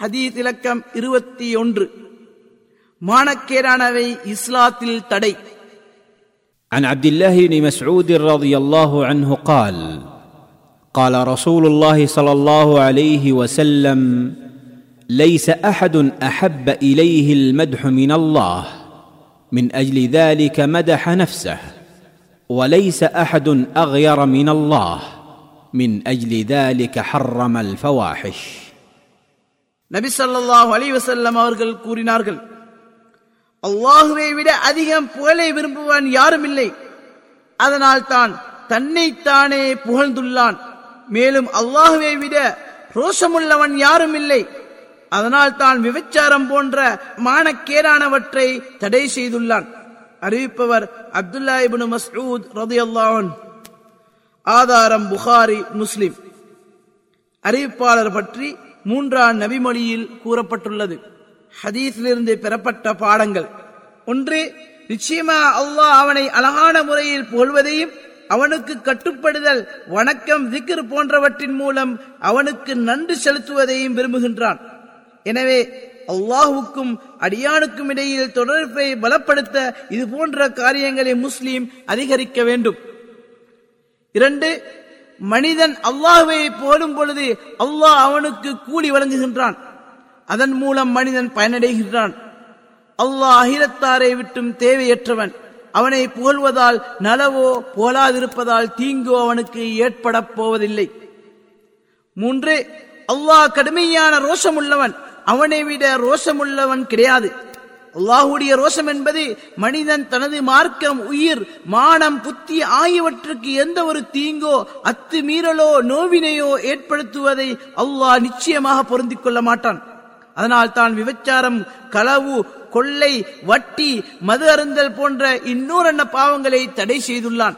ஹதீத் இலக்கம் இருபத்தி ஒன்று மானக்கேடானவை இஸ்லாத்தில் தடை عن عبد الله بن مسعود رضي الله عنه قال قال رسول الله صلى الله عليه وسلم ليس احد احب اليه المدح من الله من اجل ذلك مدح نفسه وليس احد اغير من الله من اجل ذلك حرم الفواحش நபி ஸல்லல்லாஹு அலைஹி அவர்கள் கூறினார்கள் அல்லாஹுவை விட அதிகம் புகழை விரும்புவான் யாரும் இல்லை. அதனால் தான் தன்னைத்தானே புகழ்ந்துள்ளான். மேலும் அல்லாஹுவை விட ரோஷமுள்ளவன் யாரும் இல்லை. அதனால் தான் விபச்சாரம் போன்ற மானக்கேடானவற்றை தடை செய்துள்ளான். அறிவிப்பவர் அப்துல்லா இப்னு மஸ்ரூத் ரதி அல்லாஹன் ஆதாரம் புகாரி முஸ்லிம். அறிவிப்பாளர் பற்றி மூன்றாம் நபிமொழியில் கூறப்பட்டுள்ளது. ஹதீஸிலிருந்து பெறப்பட்ட பாடங்கள். ஒன்று நிச்சயமா அல்லாஹ் அவனை அழகான முறையில் புகழ்வதையும் அவனுக்கு கட்டுப்படுதல் வணக்கம் திக்ர் போன்றவற்றின் மூலம் அவனுக்கு நன்றி செலுத்துவதையும் விரும்புகின்றான். எனவே அல்லாஹுக்கும் அடியானுக்கும் இடையில் தொடர்பை பலப்படுத்த இது போன்ற காரியங்களை முஸ்லீம் அதிகரிக்க வேண்டும். இரண்டு மனிதன் அல்லாஹுவை போடும் பொழுது அல்லாஹ் அவனுக்கு கூலி வழங்குகின்றான். அதன் மூலம் மனிதன் பயனடைகின்றான். அல்லாஹ் அகிலத்தாரை விட்டும் தேவையற்றவன். அவனை புகழ்வதால் நலவோ போலாதிருப்பதால் தீங்கோ அவனுக்கு ஏற்பட போவதில்லை. மூன்று அல்லாஹ் கடுமையான ரோஷம் உள்ளவன் அவனை விட ரோஷமுள்ளவன் கிடையாது. அல்லாஹுடைய ரோஷம் என்பது மனிதன் தனது மார்க்கம் உயிர் மானம் புத்தி ஆகியவற்றுக்கு எந்த ஒரு தீங்கோ அத்துமீறலோ நோவினையோ ஏற்படுத்துவதை அல்லாஹ் நிச்சயமாக பொருந்திக் கொள்ள மாட்டான். அதனால் தான் விபச்சாரம் களவு கொள்ளை வட்டி மது அருந்தல் போன்ற இன்னொரு பாவங்களை தடை செய்துள்ளான்.